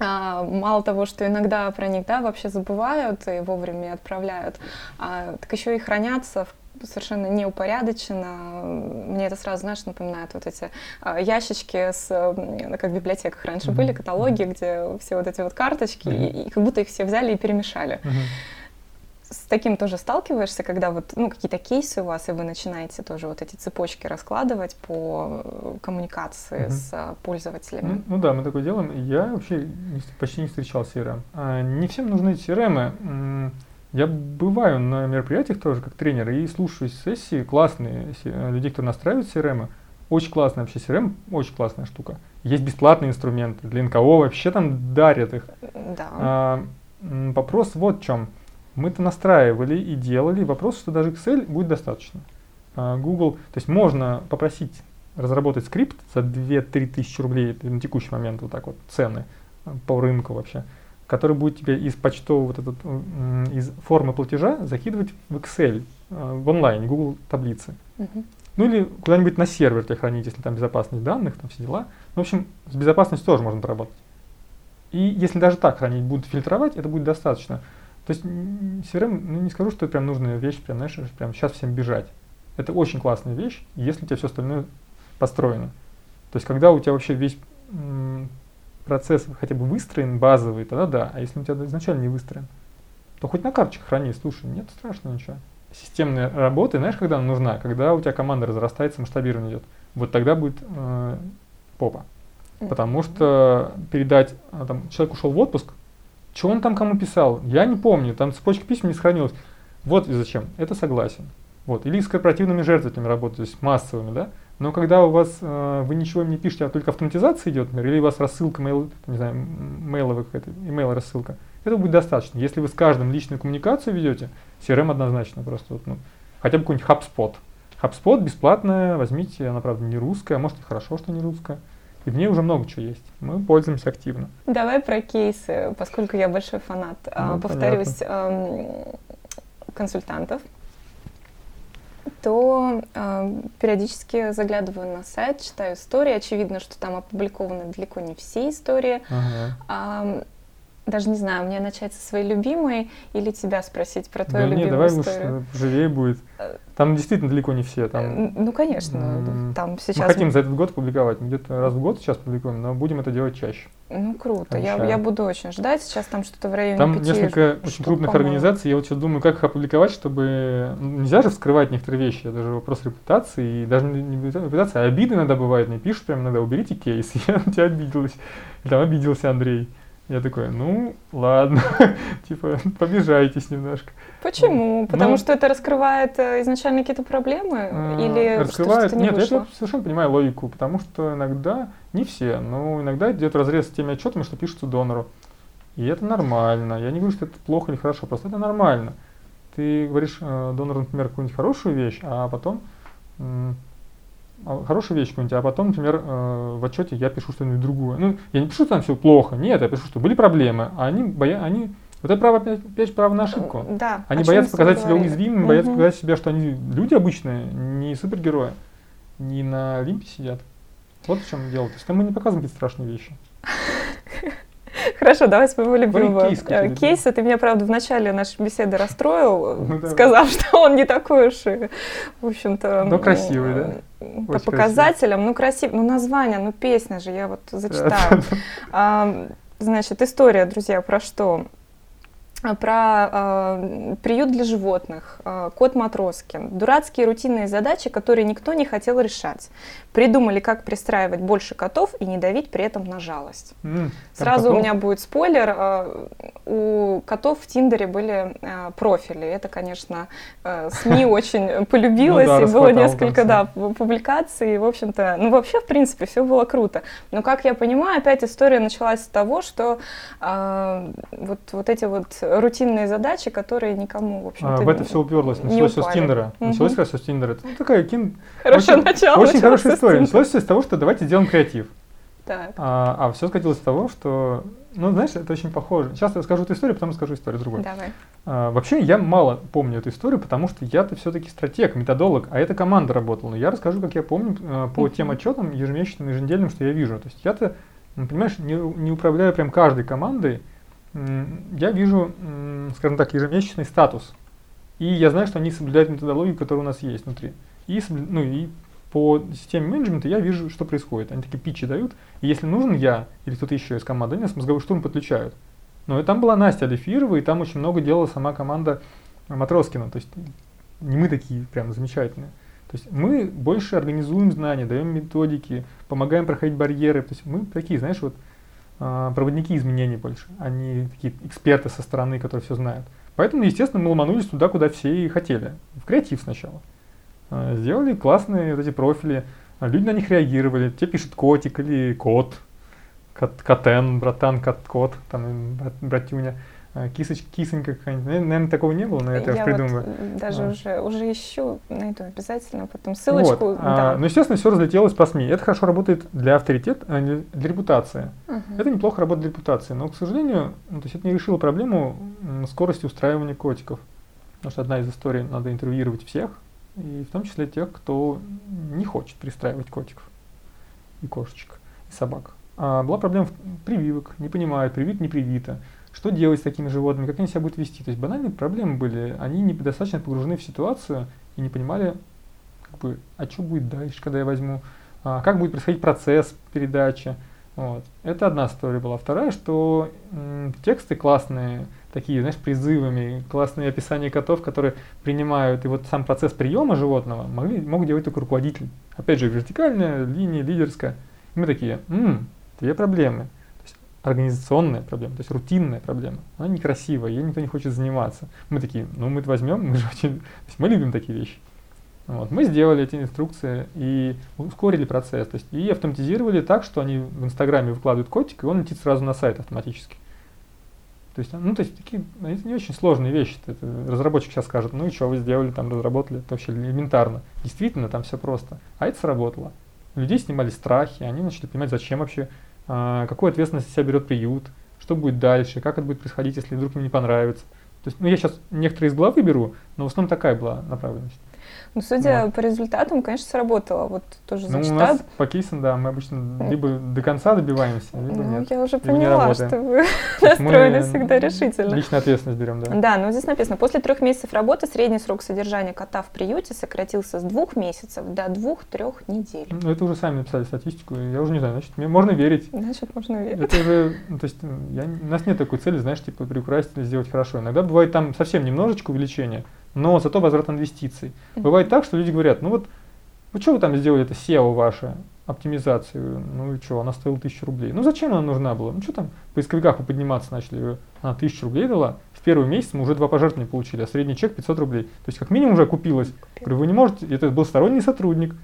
мало того, что иногда про них да, вообще забывают и вовремя отправляют, а, так еще и хранятся в совершенно неупорядоченно. Мне это сразу, знаешь, напоминает вот эти а, ящички, с, как в библиотеках раньше mm-hmm. были, каталоги, где все вот эти вот карточки, mm-hmm. и, и как будто их все взяли и перемешали. Mm-hmm. С таким тоже сталкиваешься, когда вот, ну, какие-то кейсы у вас, и вы начинаете тоже вот эти цепочки раскладывать по э, коммуникации mm-hmm. с а, пользователями? Ну, ну да, мы такое делаем. Я вообще почти не встречал CRM. А, не всем нужны CRM. Я бываю на мероприятиях тоже как тренер и слушаю сессии классные, людей, кто настраивает CRM. Очень классная вообще CRM, очень классная штука. Есть бесплатные инструменты, для НКО вообще там дарят их. Да. А, вопрос вот в чем. Мы-то настраивали и делали. Вопрос, что даже Excel будет достаточно. А, Google, то есть можно попросить разработать скрипт за 2-3 тысячи рублей на текущий момент, вот так вот, цены по рынку вообще который будет тебе из почтового вот этот, из формы платежа закидывать в Excel, э, в онлайн, Google таблицы. Uh-huh. Ну или куда-нибудь на сервер тебе хранить, если там безопасность данных, там все дела. Ну, в общем, с безопасностью тоже можно поработать. И если даже так хранить, будут фильтровать, это будет достаточно. То есть CRM, ну не скажу, что это прям нужная вещь, прям, знаешь, прям сейчас всем бежать. Это очень классная вещь, если у тебя все остальное построено. То есть когда у тебя вообще весь процесс хотя бы выстроен, базовый, тогда да. А если у тебя изначально не выстроен, то хоть на карточках храни, слушай, нет страшного ничего. Системная работа, знаешь, когда она нужна? Когда у тебя команда разрастается, масштабирование идет. Вот тогда будет э, попа. Потому что передать, а, там, человек ушел в отпуск, что он там кому писал, я не помню, там цепочка писем не сохранилась. Вот и зачем. Это согласен. Вот. Или с корпоративными жертвами работать, то есть массовыми, да. Но когда у вас э, вы ничего не пишете, а только автоматизация идет, например, или у вас рассылка, мейл, не знаю, мейловая какая-то, имейл рассылка, этого будет достаточно. Если вы с каждым личную коммуникацию ведете, CRM однозначно просто, вот, ну, хотя бы какой-нибудь HubSpot. HubSpot бесплатная, возьмите, она, правда, не русская, может и хорошо, что не русская. И в ней уже много чего есть. Мы пользуемся активно. Давай про кейсы, поскольку я большой фанат. А, ну, Повторюсь, эм, консультантов, то э, периодически заглядываю на сайт, читаю истории. Очевидно, что там опубликованы далеко не все истории. Ага. Э, даже не знаю, мне начать со своей любимой или тебя спросить про твою да любимую нет, давай историю. лучше живее будет. Э, там действительно далеко не все. Там, э, ну, конечно, там сейчас... Мы хотим за этот год публиковать, мы где-то раз в год сейчас публикуем, но будем это делать чаще. Ну, круто, я, я буду очень ждать, сейчас там что-то в районе Там несколько очень крупных организаций, я вот сейчас думаю, как их опубликовать, чтобы... Ну, нельзя же вскрывать некоторые вещи, это же вопрос репутации, и даже не репутации, а обиды иногда бывает, мне пишут прям иногда, уберите кейс, я на тебя обиделась, там обиделся Андрей. Я такой, ну, ладно, типа, побежайтесь немножко. Почему? Потому ну, что это раскрывает э, изначально какие-то проблемы? А, или раскрывает, что не нет, вышло? я совершенно понимаю логику, потому что иногда, не все, но иногда идет разрез с теми отчетами, что пишутся донору. И это нормально. Я не говорю, что это плохо или хорошо, просто это нормально. Ты говоришь э, донору, например, какую-нибудь хорошую вещь, а потом а, хорошая вещь какая-нибудь, а потом, например, э, в отчете я пишу что-нибудь другое. Ну, я не пишу, что там все плохо, нет, я пишу, что были проблемы, а они, боя, они вот это право, опять, опять право на ошибку. Да. Они боятся показать себя уязвимыми, угу. боятся показать себя, что они люди обычные, не супергерои, не на Олимпе сидят. Вот в чем дело. То есть там мы не показываем какие-то страшные вещи. Хорошо, давай с моего любимого кейс, э, кейса. Ты меня, правда, в начале нашей беседы расстроил, ну, сказав, что он не такой уж, в общем-то... Ну, красивый, да? По Очень показателям, красивый. ну, красивый, ну, название, ну, песня же, я вот зачитаю. Значит, история, друзья, про что? Про э, приют для животных, э, кот Матроскин. Дурацкие рутинные задачи, которые никто не хотел решать. Придумали, как пристраивать больше котов и не давить при этом на жалость. Mm, Сразу котов? у меня будет спойлер. Э, у котов в Тиндере были э, профили. Это, конечно, э, СМИ очень полюбилось, ну и было несколько да, публикаций. В общем-то, ну вообще, в принципе, все было круто. Но, как я понимаю, опять история началась с того, что вот, вот эти вот рутинные задачи, которые никому, в общем-то, а, В это все уперлось, началось все с Тиндера. Угу. Началось как все с Тиндера. Ну, такая кин... Хорошее очень, начало. Очень хорошая история. Началось все с того, что давайте сделаем креатив. Так. А, а все скатилось с того, что, ну, знаешь, это очень похоже. Сейчас я расскажу эту историю, потом расскажу историю другую. Давай. А, вообще, я мало помню эту историю, потому что я-то все-таки стратег, методолог, а эта команда работала. Но я расскажу, как я помню э, по тем отчетам ежемесячным, еженедельным, что я вижу. То есть я-то, понимаешь, не, не управляю прям каждой командой, я вижу, скажем так, ежемесячный статус. И я знаю, что они соблюдают методологию, которая у нас есть внутри. И, ну, и по системе менеджмента я вижу, что происходит. Они такие питчи дают, и если нужен я или кто-то еще из команды, они нас мозговой штурм подключают. Но и там была Настя Алифирова, и там очень много делала сама команда Матроскина. То есть не мы такие прям замечательные. То есть мы больше организуем знания, даем методики, помогаем проходить барьеры. То есть мы такие, знаешь, вот проводники изменений больше, они такие эксперты со стороны, которые все знают. Поэтому, естественно, мы ломанулись туда, куда все и хотели. В креатив сначала. А, сделали классные вот эти профили, а, люди на них реагировали. Те пишут котик или кот, кот котен, братан, кот, кот, там, брат, братюня. А, кисоч, кисонька какая-нибудь. Наверное, такого не было, но это я, я придумываю. Вот даже а. уже, уже ищу, найду обязательно потом ссылочку. Вот. Да. А, ну, естественно, все разлетелось по СМИ. Это хорошо работает для авторитета, для, для репутации. Угу. Это неплохо работает для репутации. Но, к сожалению, ну, то есть это не решило проблему скорости устраивания котиков. Потому что одна из историй, надо интервьюировать всех, и в том числе тех, кто не хочет пристраивать котиков и кошечек, и собак. А была проблема прививок, не понимают, привит, не привито что делать с такими животными, как они себя будут вести. То есть банальные проблемы были, они недостаточно погружены в ситуацию и не понимали, как бы, а что будет дальше, когда я возьму, а, как будет происходить процесс передачи. Вот. Это одна история была. Вторая, что м, тексты классные, такие, знаешь, призывами, классные описания котов, которые принимают, и вот сам процесс приема животного могли, мог делать только руководитель. Опять же, вертикальная линия, лидерская. И мы такие, м, две проблемы организационная проблема, то есть рутинная проблема. Она некрасивая, ей никто не хочет заниматься. Мы такие, ну мы это возьмем, мы же очень... То есть мы любим такие вещи. Вот. Мы сделали эти инструкции и ускорили процесс. То есть и автоматизировали так, что они в Инстаграме выкладывают котик, и он летит сразу на сайт автоматически. То есть, ну, то есть такие, это не очень сложные вещи. Это разработчик сейчас скажет, ну и что вы сделали, там разработали, это вообще элементарно. Действительно, там все просто. А это сработало. Людей снимали страхи, они начали понимать, зачем вообще какую ответственность себя берет приют, что будет дальше, как это будет происходить, если вдруг им не понравится. То есть, ну, я сейчас некоторые из главы беру, но в основном такая была направленность. Ну, судя вот. по результатам, конечно, сработало. Вот тоже ну, зачитаю. у нас по кейсам, да, мы обычно либо до конца добиваемся, либо ну, нет. я уже поняла, что вы настроены всегда решительно. Личную ответственность берем, да. Да, но здесь написано, после трех месяцев работы средний срок содержания кота в приюте сократился с двух месяцев до двух-трех недель. Ну, это уже сами написали статистику, я уже не знаю, значит, мне можно верить. Значит, можно верить. Это уже, ну, то есть, я, у нас нет такой цели, знаешь, типа, приукрасить или сделать хорошо. Иногда бывает там совсем немножечко увеличения, но зато возврат инвестиций. Бывает так, что люди говорят, ну вот, вы что вы там сделали, это SEO ваше, оптимизацию, ну и что, она стоила тысячу рублей. Ну зачем она нужна была? Ну что там, в поисковиках вы подниматься начали, она тысячу рублей дала, в первый месяц мы уже два пожертвования получили, а средний чек 500 рублей. То есть как минимум уже окупилось. Купил. Говорю, вы не можете, это был сторонний сотрудник.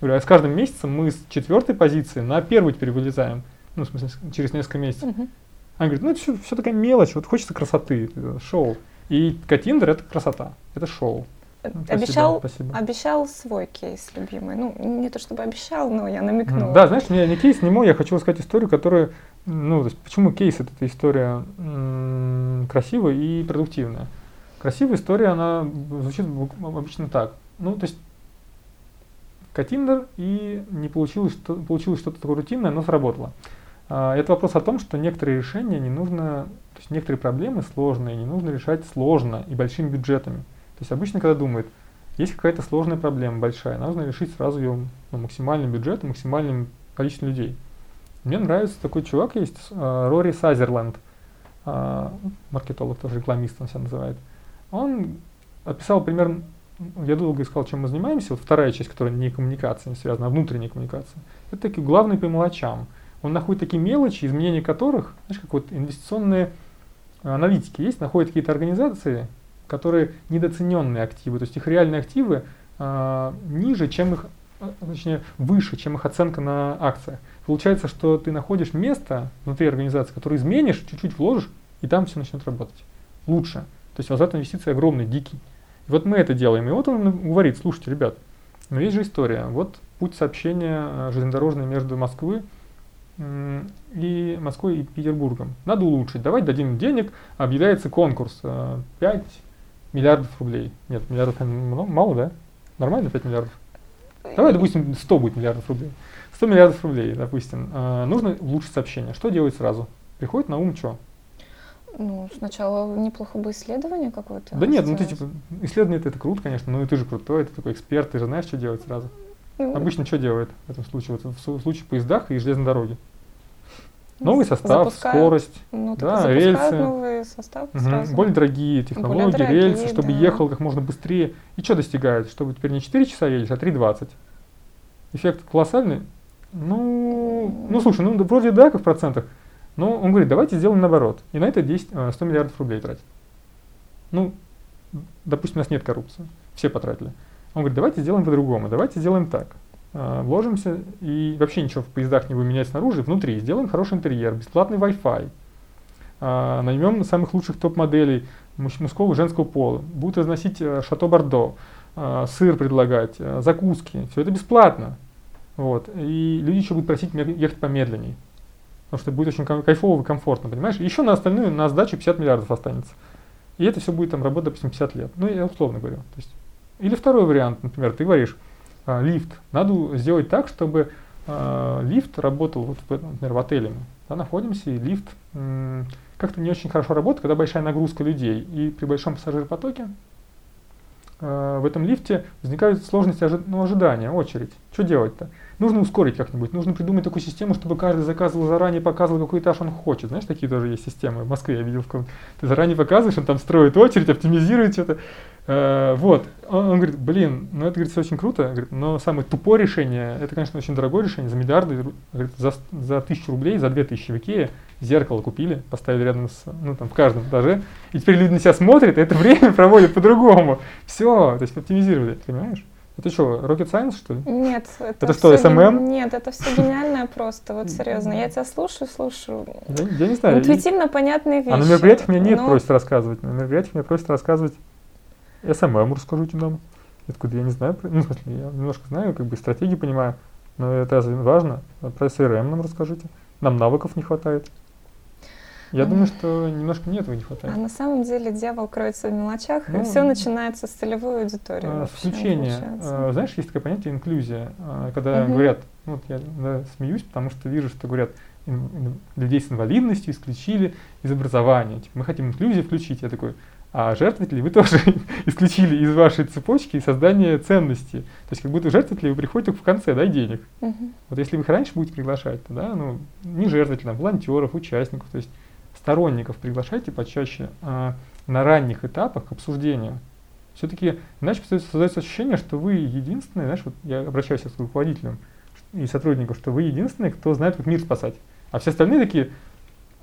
Говорю, а с каждым месяцем мы с четвертой позиции на первую теперь вылезаем. Ну, в смысле, через несколько месяцев. Угу. Она говорит, ну это все, все такая мелочь, вот хочется красоты, шоу. И Катиндер это красота, это шоу. Спасибо, обещал, спасибо. обещал свой кейс любимый. Ну, не то чтобы обещал, но я намекнула. Да, знаешь, не, не кейс, не мой, я хочу рассказать историю, которая, ну, то есть, почему кейс это история м, красивая и продуктивная. Красивая история, она звучит обычно так. Ну, то есть, Катиндер и не получилось, что, получилось что-то такое рутинное, но сработало. А, это вопрос о том, что некоторые решения не нужно, то есть некоторые проблемы сложные не нужно решать сложно и большими бюджетами. То есть обычно, когда думают, есть какая-то сложная проблема большая, нужно решить сразу ее ну, максимальным бюджетом, максимальным количеством людей. Мне нравится такой чувак есть, э, Рори Сазерленд, э, маркетолог, тоже рекламист он себя называет. Он описал примерно, я долго искал, чем мы занимаемся, вот вторая часть, которая не коммуникация, не связана, а внутренняя коммуникация. Это такие главные по мелочам. Он находит такие мелочи, изменения которых, знаешь, как вот инвестиционные аналитики есть, находят какие-то организации, которые недооцененные активы, то есть их реальные активы а, ниже, чем их, а, точнее, выше, чем их оценка на акциях. Получается, что ты находишь место внутри организации, которое изменишь, чуть-чуть вложишь, и там все начнет работать. Лучше. То есть возврат инвестиций огромный, дикий. Вот мы это делаем. И вот он говорит, слушайте, ребят, но есть же история. Вот путь сообщения а, железнодорожный между Москвой и Москвой и Петербургом. Надо улучшить. Давайте дадим денег. Объявляется конкурс. 5 миллиардов рублей. Нет, миллиардов мало, да? Нормально 5 миллиардов? Давай, допустим, 100 будет миллиардов рублей. 100 миллиардов рублей, допустим. А, нужно улучшить сообщение. Что делать сразу? Приходит на ум что? Ну, сначала неплохо бы исследование какое-то. Да нет, ну ты типа, исследование это, круто, конечно, но ты же крутой, ты такой эксперт, ты же знаешь, что делать сразу. Ну, Обычно что делает в этом случае? Вот в случае поездах и железной дороги. Новый состав, запускают, скорость, ну, да, рельсы. новый состав угу. сразу. Более дорогие технологии, Более дорогие, рельсы, чтобы да. ехал как можно быстрее. И что достигает? Чтобы теперь не 4 часа едешь, а 3.20. Эффект колоссальный? Ну, ну слушай, ну вроде да, как в процентах. Но он говорит, давайте сделаем наоборот. И на это 10, 100 э, миллиардов рублей тратить. Ну, допустим, у нас нет коррупции. Все потратили. Он говорит, давайте сделаем по-другому, давайте сделаем так. А, вложимся и вообще ничего в поездах не будем менять снаружи, внутри сделаем хороший интерьер, бесплатный Wi-Fi, а, наймем самых лучших топ-моделей мужского и женского пола, будут разносить э, шато Бордо, а, сыр предлагать, э, закуски, все это бесплатно. Вот. И люди еще будут просить ехать помедленнее. Потому что будет очень кайфово и комфортно, понимаешь? Еще на остальную, на сдачу 50 миллиардов останется. И это все будет там работать, допустим, 50 лет. Ну, я условно говорю. То есть, или второй вариант, например, ты говоришь, а, лифт. Надо сделать так, чтобы а, лифт работал, вот, в, например, в отеле да, находимся, и лифт как-то не очень хорошо работает, когда большая нагрузка людей. И при большом пассажиропотоке а, в этом лифте возникают сложности ожи ну, ожидания, очередь. Что делать-то? Нужно ускорить как-нибудь, нужно придумать такую систему, чтобы каждый заказывал заранее, показывал, какой этаж он хочет. Знаешь, такие тоже есть системы. В Москве я видел, ты заранее показываешь, он там строит очередь, оптимизирует что-то. Э, вот, он, говорит, блин, ну это, говорит, все очень круто, говорит, но самое тупое решение, это, конечно, очень дорогое решение, за миллиарды, говорит, за, за тысячу рублей, за две тысячи в Икее зеркало купили, поставили рядом с, ну там, в каждом этаже, и теперь люди на себя смотрят, и это время проводят по-другому. Все, то есть оптимизировали, понимаешь? Это что, Rocket Science, что ли? Нет. Это, это что, SMM? Ген... Нет, это все гениальное просто, вот серьезно. Я тебя слушаю, слушаю. Я, я не знаю. Интуитивно понятные вещи. А на мероприятиях меня нет но... просят рассказывать. На мероприятиях меня просят рассказывать SMM расскажите нам. Я такой, я не знаю, ну, я немножко знаю, как бы стратегии понимаю, но это разве важно? Про CRM нам расскажите. Нам навыков не хватает. Я думаю, что немножко нет этого не хватает. А на самом деле дьявол кроется в мелочах, ну, и все начинается с целевой аудитории. А, включение. А, знаешь, есть такое понятие инклюзия, а, когда угу. говорят, ну, вот я да, смеюсь, потому что вижу, что говорят, людей с инвалидностью исключили из образования. Типа, мы хотим инклюзию включить. Я такой, а жертвователи вы тоже исключили из вашей цепочки создания ценности. То есть как будто жертвователи вы приходите только в конце, дай денег. Uh-huh. Вот если вы их раньше будете приглашать, то, да, ну, не жертвователей, а волонтеров, участников, то есть сторонников приглашайте почаще а, на ранних этапах к обсуждению. Все-таки иначе создается ощущение, что вы единственные, знаешь, вот я обращаюсь к руководителям и сотрудникам, что вы единственные, кто знает, как мир спасать. А все остальные такие,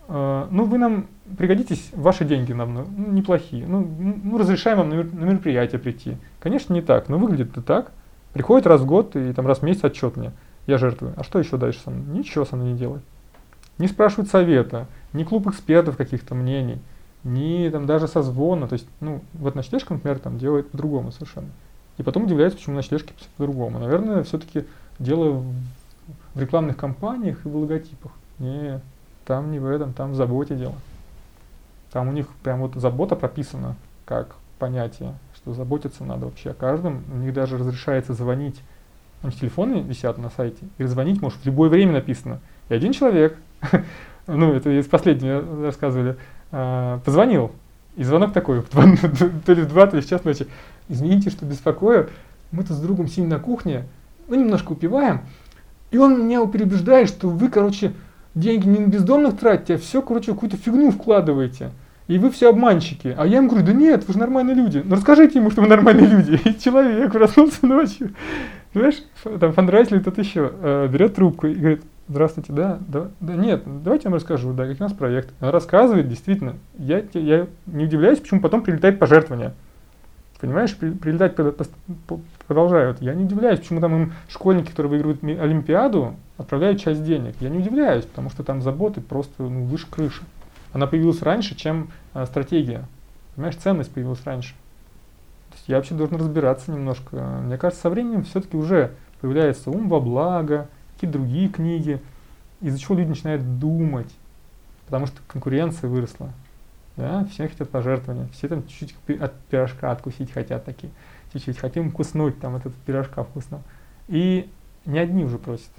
ну вы нам пригодитесь, ваши деньги нам ну, неплохие, ну, ну разрешаем вам на, мероприятие прийти. Конечно, не так, но выглядит это так. Приходит раз в год и там раз в месяц отчет мне, я жертвую. А что еще дальше со мной? Ничего со мной не делает. Не спрашивают совета, ни клуб экспертов каких-то мнений, ни там даже созвона. То есть, ну, вот ночлежка, например, там делает по-другому совершенно. И потом удивляется, почему ночлежки по-другому. Наверное, все-таки дело в рекламных кампаниях и в логотипах. Не, там не в этом, там в заботе дело. Там у них прям вот забота прописана как понятие, что заботиться надо вообще о каждом. У них даже разрешается звонить. Там телефоны висят на сайте, и звонить может в любое время написано. И один человек, ну это из последнего рассказывали, а, позвонил. И звонок такой, то ли в два, то ли в час ночи. Извините, что беспокою. Мы тут с другом сидим на кухне, ну немножко упиваем. И он меня переубеждает, что вы, короче, деньги не на бездомных тратите, а все, короче, какую-то фигню вкладываете. И вы все обманщики. А я ему говорю, да нет, вы же нормальные люди. Ну расскажите ему, что вы нормальные люди. И человек проснулся ночью. Знаешь, там фандрайзер тот еще э, берет трубку и говорит, здравствуйте, да, да, да, нет, давайте я вам расскажу, да, какой у нас проект. Он рассказывает, действительно, я, я не удивляюсь, почему потом прилетает пожертвование. Понимаешь, при, прилетать продолжают. Я не удивляюсь, почему там им школьники, которые выигрывают Олимпиаду, отправляют часть денег. Я не удивляюсь, потому что там заботы просто ну, выше крыши. Она появилась раньше, чем а, стратегия. Понимаешь, ценность появилась раньше. То есть я вообще должен разбираться немножко. Мне кажется, со временем все-таки уже появляется ум во благо, какие-то другие книги, из-за чего люди начинают думать, потому что конкуренция выросла. Да, все хотят пожертвования, все там чуть-чуть от пирожка откусить хотят такие, чуть-чуть хотим куснуть там этот пирожка вкусного. И не одни уже просят.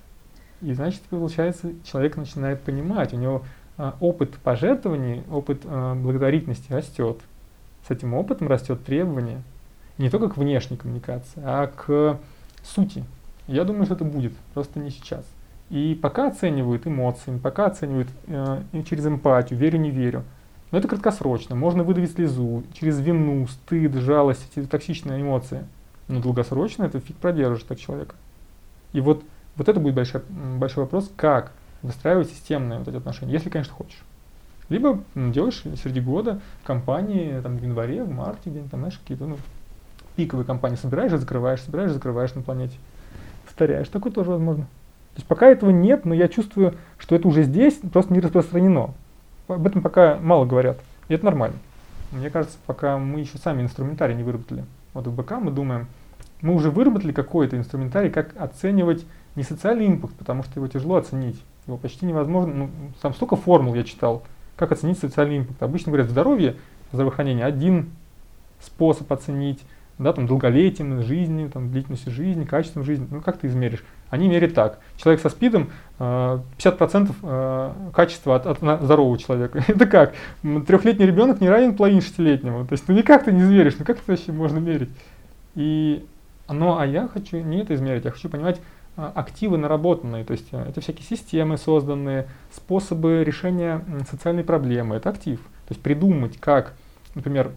И значит, получается, человек начинает понимать, у него а, опыт пожертвований, опыт а, благодарительности растет. С этим опытом растет требование не только к внешней коммуникации, а к сути. Я думаю, что это будет, просто не сейчас. И пока оценивают эмоциями, пока оценивают э, через эмпатию, верю, не верю, но это краткосрочно. Можно выдавить слезу через вину, стыд, жалость, эти токсичные эмоции. Но долгосрочно это фиг продержишь так человека. И вот, вот это будет большой, большой вопрос, как выстраивать системные вот эти отношения, если, конечно, хочешь. Либо ну, делаешь среди года компании там, в январе, в марте, где там, знаешь, какие-то ну, пиковые компании собираешь и закрываешь, собираешь и закрываешь на планете. Повторяешь. Такое тоже возможно. То есть пока этого нет, но я чувствую, что это уже здесь, просто не распространено об этом пока мало говорят. И это нормально. Мне кажется, пока мы еще сами инструментарий не выработали. Вот в БК мы думаем, мы уже выработали какой-то инструментарий, как оценивать не социальный импакт, потому что его тяжело оценить. Его почти невозможно. Ну, там столько формул я читал, как оценить социальный импакт. Обычно говорят, здоровье, здравоохранение один способ оценить, да, там, долголетием жизни, там, длительностью жизни, качеством жизни. Ну, как ты измеришь? Они меряют так. Человек со СПИДом 50% э, э, качества от, от здорового человека. Это как? Трехлетний ребенок не равен половине шестилетнему. То есть ну никак ты не измеришь, ну как это вообще можно мерить? И, ну, а я хочу не это измерить, я хочу понимать э, активы наработанные, то есть это всякие системы созданные, способы решения социальной проблемы, это актив. То есть придумать, как, например,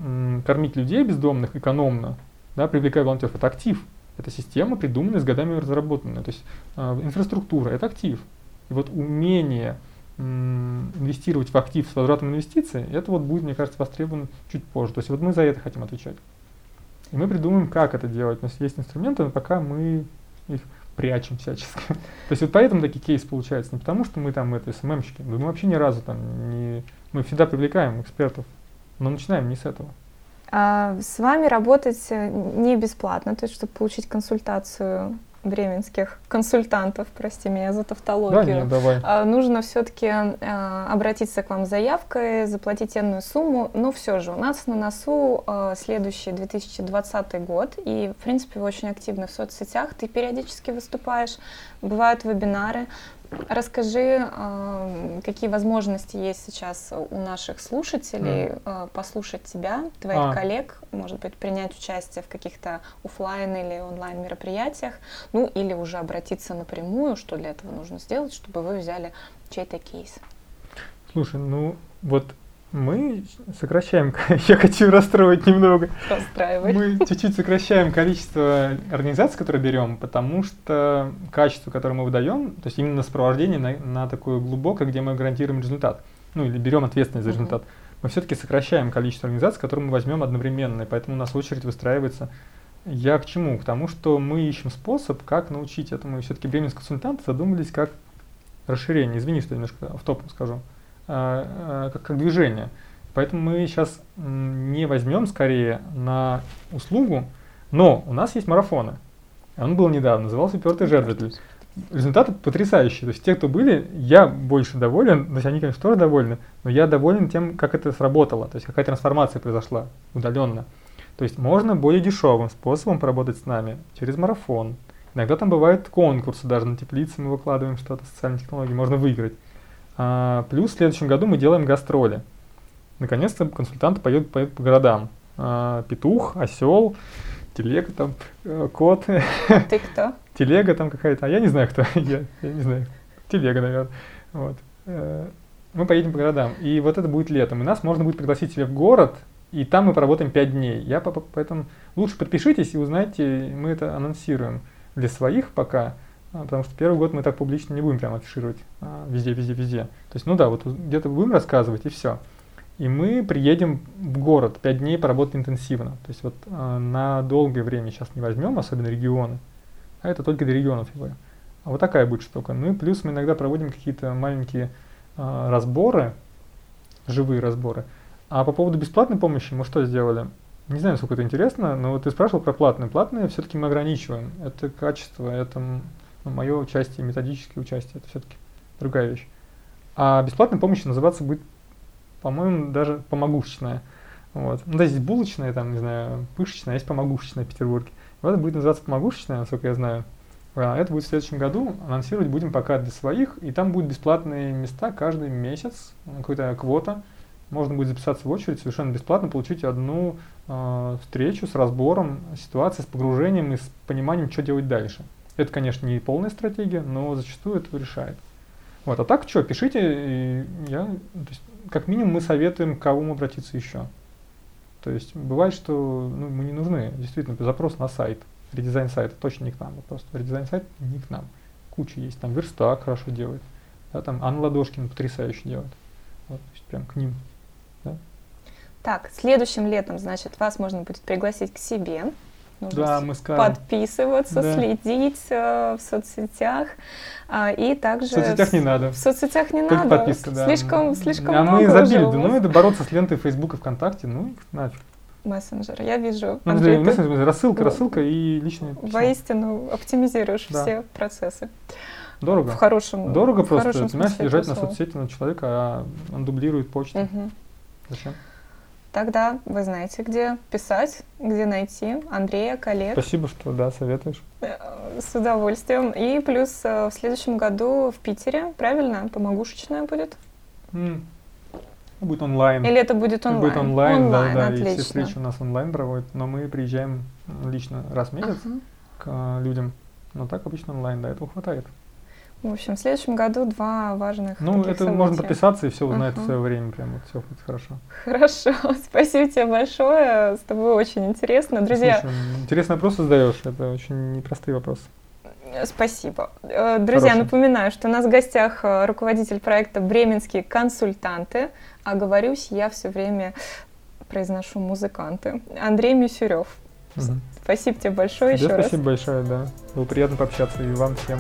кормить людей бездомных экономно, да, привлекая волонтеров, это актив. Это система, придуманная, с годами разработанная. То есть э, инфраструктура – это актив. И вот умение инвестировать в актив с возвратом инвестиций, это вот будет, мне кажется, востребовано чуть позже. То есть вот мы за это хотим отвечать. И мы придумаем, как это делать. У нас есть инструменты, но пока мы их прячем всячески. То есть вот поэтому такие кейсы получаются. Не потому, что мы там это СММщики, мы вообще ни разу там не... Мы всегда привлекаем экспертов, но начинаем не с этого. А с вами работать э, не бесплатно, то есть чтобы получить консультацию бременских консультантов, прости меня за тавтологию, да, нет, давай. А, нужно все-таки а, обратиться к вам с заявкой, заплатить энную сумму, но все же у нас на носу следующий 2020 год, и, в принципе, вы очень активны в соцсетях, ты периодически выступаешь, бывают вебинары, Расскажи, какие возможности есть сейчас у наших слушателей mm. послушать тебя, твоих а. коллег, может быть, принять участие в каких-то офлайн или онлайн мероприятиях, ну или уже обратиться напрямую, что для этого нужно сделать, чтобы вы взяли чей-то кейс. Слушай, ну вот мы сокращаем, я хочу расстроить немного. Расстраивай. Мы чуть-чуть сокращаем количество организаций, которые берем, потому что качество, которое мы выдаем, то есть именно сопровождение на, на такое глубокое, где мы гарантируем результат, ну или берем ответственность за результат, мы все-таки сокращаем количество организаций, которые мы возьмем одновременно, и поэтому у нас очередь выстраивается. Я к чему? К тому, что мы ищем способ, как научить этому. И все-таки бременские консультанты задумались как расширение. Извини, что я немножко в топом скажу. А, как, как движение. Поэтому мы сейчас не возьмем скорее на услугу, но у нас есть марафоны. Он был недавно, назывался «Упертый жертвователь». Результаты потрясающие. То есть те, кто были, я больше доволен, то есть они, конечно, тоже довольны, но я доволен тем, как это сработало, то есть какая трансформация произошла удаленно. То есть можно более дешевым способом поработать с нами через марафон. Иногда там бывают конкурсы, даже на теплице мы выкладываем что-то, социальные технологии, можно выиграть. А, плюс в следующем году мы делаем гастроли. Наконец-то консультанты поедут, поедут по городам. А, петух, осел, телега там, э, кот. Ты кто? Телега там какая-то, а я не знаю кто, я, я не знаю. Телега, наверное. Вот. Э, мы поедем по городам, и вот это будет летом. И нас можно будет пригласить себе в город, и там мы поработаем 5 дней. Я поэтому лучше подпишитесь и узнайте, мы это анонсируем для своих пока, потому что первый год мы так публично не будем прямо афишировать а, везде, везде, везде. То есть, ну да, вот где-то будем рассказывать и все. И мы приедем в город, 5 дней поработать интенсивно. То есть вот э, на долгое время сейчас не возьмем, особенно регионы, а это только для регионов говорю. А вот такая будет штука. Ну и плюс мы иногда проводим какие-то маленькие разборы, живые разборы. А по поводу бесплатной помощи мы что сделали? Не знаю, насколько это интересно, но вот ты спрашивал про платные. Платные все-таки мы ограничиваем. Это качество, это ну, мое участие, методическое участие, это все-таки другая вещь. А бесплатная помощь называться будет по-моему, даже помогушечная. Вот. Ну, да, здесь булочная, там, не знаю, пышечная, а есть помогушечная в Петербурге. Вот это будет называться помогушечная, насколько я знаю. А это будет в следующем году. Анонсировать будем пока для своих. И там будут бесплатные места каждый месяц, какая-то квота. Можно будет записаться в очередь совершенно бесплатно, получить одну э, встречу с разбором ситуации, с погружением и с пониманием, что делать дальше. Это, конечно, не полная стратегия, но зачастую это решает. Вот, а так что, пишите, и я, то есть, как минимум мы советуем, к кому обратиться еще. То есть бывает, что ну, мы не нужны. Действительно, запрос на сайт, редизайн сайта точно не к нам. Просто редизайн сайт не к нам. Куча есть. Там верстак хорошо делает. Да, там Анна Ладошкин потрясающе делает. Вот, то есть прям к ним. Да. Так, следующим летом, значит, вас можно будет пригласить к себе Нужно да, мы скажем. подписываться, да. следить э, в соцсетях. А, и также... В соцсетях не надо. В соцсетях не Только надо. подписка, да. Слишком, слишком а много мы забили, да, ну это бороться с лентой Фейсбука, ВКонтакте, ну нафиг. Мессенджер, я вижу. Ну, Андрей, ты мессенджер, рассылка, рассылка и личные письма. Воистину оптимизируешь да. все процессы. Дорого. В хорошем Дорого в просто, хорошем понимаешь, лежать на соцсети на человека, а он дублирует почту. Угу. Зачем? Тогда вы знаете, где писать, где найти Андрея, коллег. Спасибо, что да, советуешь. Э, с удовольствием. И плюс э, в следующем году в Питере, правильно, помогушечная будет? Mm. Будет онлайн. Или это будет онлайн? Будет онлайн, онлайн да, да. Отлично. И все встречи у нас онлайн проводят, но мы приезжаем лично раз в месяц uh-huh. к людям. Но так обычно онлайн, да, этого хватает. В общем, в следующем году два важных Ну, это события. можно подписаться и все узнать uh-huh. в свое время. Прям вот все будет хорошо. Хорошо. Спасибо тебе большое. С тобой очень интересно. Друзья... Слушай, интересный вопрос задаешь. Это очень непростые вопросы. Спасибо. Э, друзья, Хорошо. напоминаю, что у нас в гостях э, руководитель проекта «Бременские консультанты», а говорюсь я все время произношу музыканты. Андрей Мисюрев. Угу. Спасибо тебе большое Тебе еще спасибо раз. большое, да. Было приятно пообщаться и вам всем.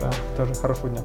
Да, тоже хорошего дня.